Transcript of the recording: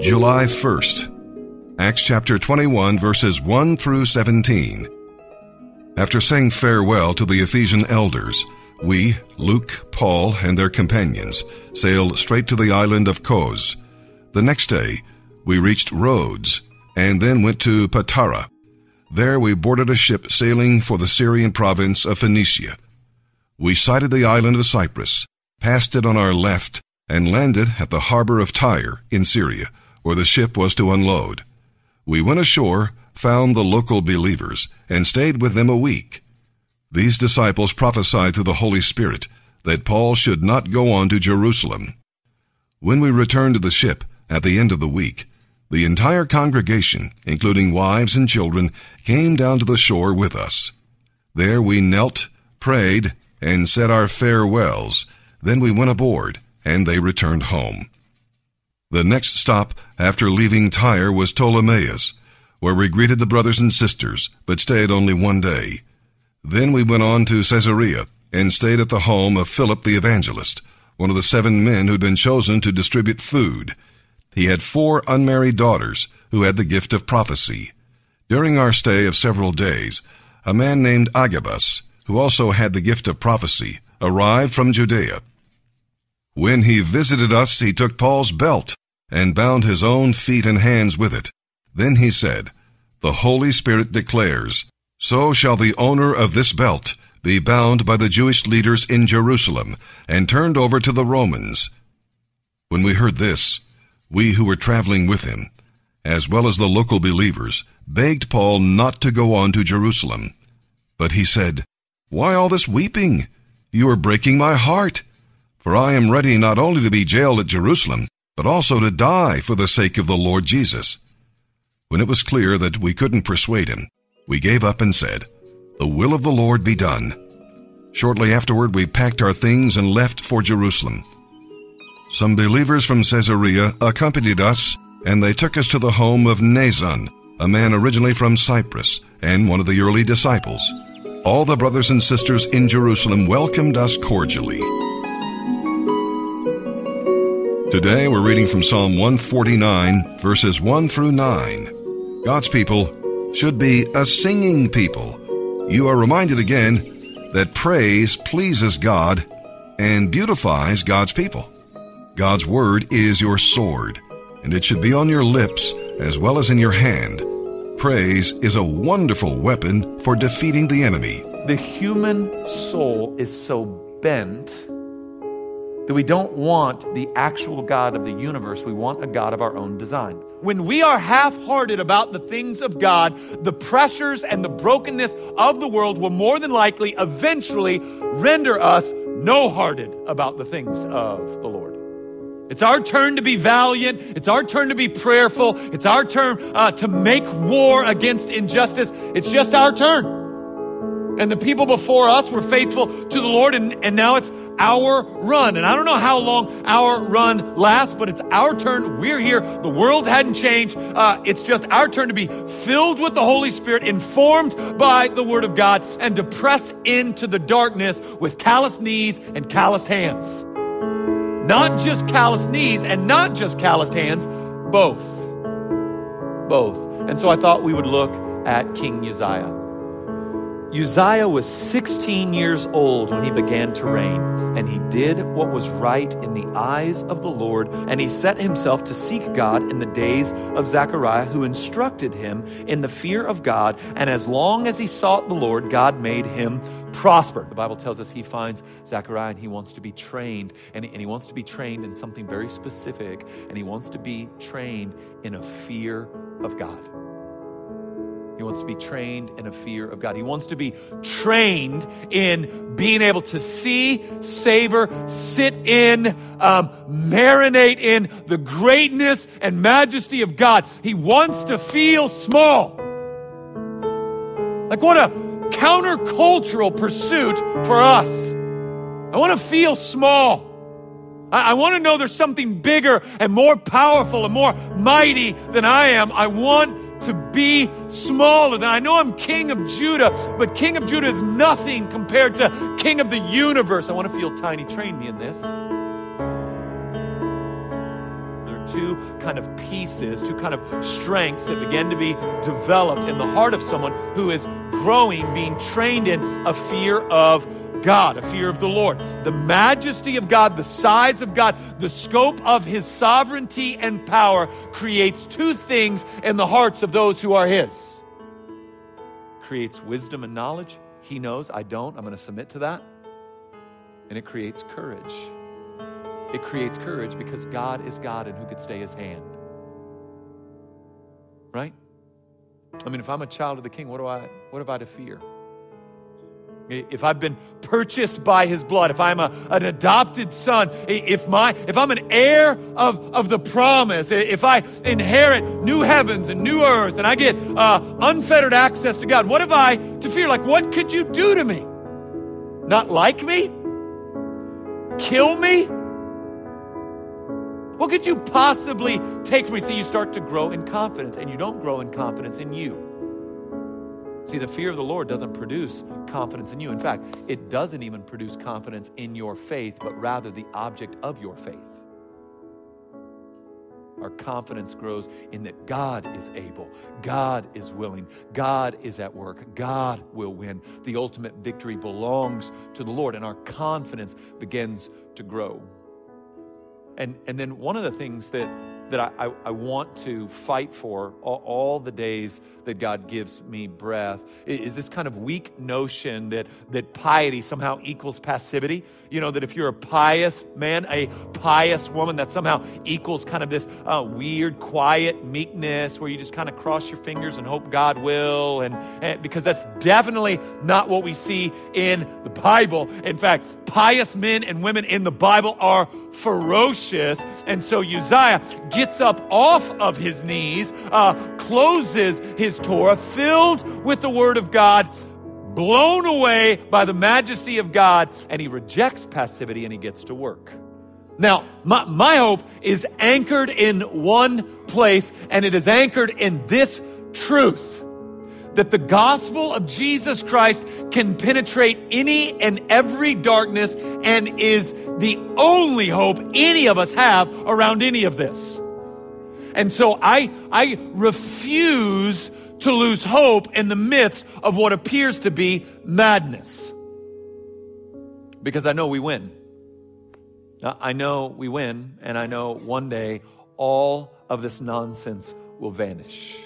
July 1st. Acts chapter 21, verses 1 through 17. After saying farewell to the Ephesian elders, we, Luke, Paul, and their companions, sailed straight to the island of Kos. The next day, we reached Rhodes, and then went to Patara. There we boarded a ship sailing for the Syrian province of Phoenicia. We sighted the island of Cyprus, passed it on our left, and landed at the harbor of Tyre in Syria, where the ship was to unload. We went ashore, found the local believers, and stayed with them a week. These disciples prophesied through the Holy Spirit that Paul should not go on to Jerusalem. When we returned to the ship at the end of the week, the entire congregation, including wives and children, came down to the shore with us. There we knelt, prayed, and said our farewells. Then we went aboard, and they returned home. The next stop after leaving Tyre was Ptolemais, where we greeted the brothers and sisters, but stayed only one day. Then we went on to Caesarea and stayed at the home of Philip the evangelist, one of the seven men who'd been chosen to distribute food. He had four unmarried daughters who had the gift of prophecy. During our stay of several days, a man named Agabus, who also had the gift of prophecy, arrived from Judea. When he visited us, he took Paul's belt and bound his own feet and hands with it. Then he said, The Holy Spirit declares, So shall the owner of this belt be bound by the Jewish leaders in Jerusalem and turned over to the Romans. When we heard this, we who were traveling with him, as well as the local believers, begged Paul not to go on to Jerusalem. But he said, Why all this weeping? You are breaking my heart. For I am ready not only to be jailed at Jerusalem, but also to die for the sake of the Lord Jesus. When it was clear that we couldn't persuade him, we gave up and said, The will of the Lord be done. Shortly afterward, we packed our things and left for Jerusalem. Some believers from Caesarea accompanied us, and they took us to the home of Mnason, a man originally from Cyprus and one of the early disciples. All the brothers and sisters in Jerusalem welcomed us cordially. Today we're reading from Psalm 149, verses 1 through 9. God's people should be a singing people. You are reminded again that praise pleases God and beautifies God's people. God's word is your sword, and it should be on your lips as well as in your hand. Praise is a wonderful weapon for defeating the enemy. The human soul is so bent that we don't want the actual God of the universe. We want a God of our own design. When we are half hearted about the things of God, the pressures and the brokenness of the world will more than likely eventually render us no hearted about the things of the Lord. It's our turn to be valiant. It's our turn to be prayerful. It's our turn uh, to make war against injustice. It's just our turn. And the people before us were faithful to the Lord, and, and now it's our run. And I don't know how long our run lasts, but it's our turn. We're here. The world hadn't changed. Uh, it's just our turn to be filled with the Holy Spirit, informed by the Word of God, and to press into the darkness with calloused knees and calloused hands. Not just calloused knees and not just calloused hands, both. Both. And so I thought we would look at King Uzziah. Uzziah was 16 years old when he began to reign, and he did what was right in the eyes of the Lord, and he set himself to seek God in the days of Zechariah, who instructed him in the fear of God. And as long as he sought the Lord, God made him prosper. The Bible tells us he finds Zechariah and he wants to be trained, and he, and he wants to be trained in something very specific, and he wants to be trained in a fear of God. He wants to be trained in a fear of God. He wants to be trained in being able to see, savor, sit in, um, marinate in the greatness and majesty of God. He wants to feel small. Like, what a countercultural pursuit for us. I want to feel small. I, I want to know there's something bigger and more powerful and more mighty than I am. I want to be smaller than I know I'm king of Judah, but king of Judah is nothing compared to king of the universe. I want to feel tiny. Train me in this. There are two kind of pieces, two kind of strengths that begin to be developed in the heart of someone who is growing, being trained in a fear of God, a fear of the Lord. The majesty of God, the size of God, the scope of His sovereignty and power creates two things in the hearts of those who are His creates wisdom and knowledge. He knows, I don't. I'm going to submit to that. And it creates courage. It creates courage because God is God and who could stay His hand? Right? I mean, if I'm a child of the King, what do I what have I to fear? If I've been purchased by his blood, if I'm a, an adopted son, if, my, if I'm an heir of, of the promise, if I inherit new heavens and new earth and I get uh, unfettered access to God, what have I to fear? Like, what could you do to me? Not like me? Kill me? What could you possibly take from me? So you start to grow in confidence, and you don't grow in confidence in you. See, the fear of the Lord doesn't produce confidence in you. In fact, it doesn't even produce confidence in your faith, but rather the object of your faith. Our confidence grows in that God is able, God is willing, God is at work, God will win. The ultimate victory belongs to the Lord, and our confidence begins to grow. And, and then one of the things that that I, I, I want to fight for all, all, the days that God gives me breath is this kind of weak notion that, that piety somehow equals passivity. You know, that if you're a pious man, a pious woman, that somehow equals kind of this uh, weird, quiet meekness where you just kind of cross your fingers and hope God will. And, and because that's definitely not what we see in the Bible. In fact, pious men and women in the Bible are ferocious. And so Uzziah gets up off of his knees, uh, closes his Torah, filled with the Word of God, blown away by the majesty of God, and he rejects passivity and he gets to work. Now, my, my hope is anchored in one place, and it is anchored in this truth that the gospel of Jesus Christ can penetrate any and every darkness and is the only hope any of us have around any of this. And so I, I refuse to lose hope in the midst of what appears to be madness. Because I know we win. I know we win, and I know one day all of this nonsense will vanish.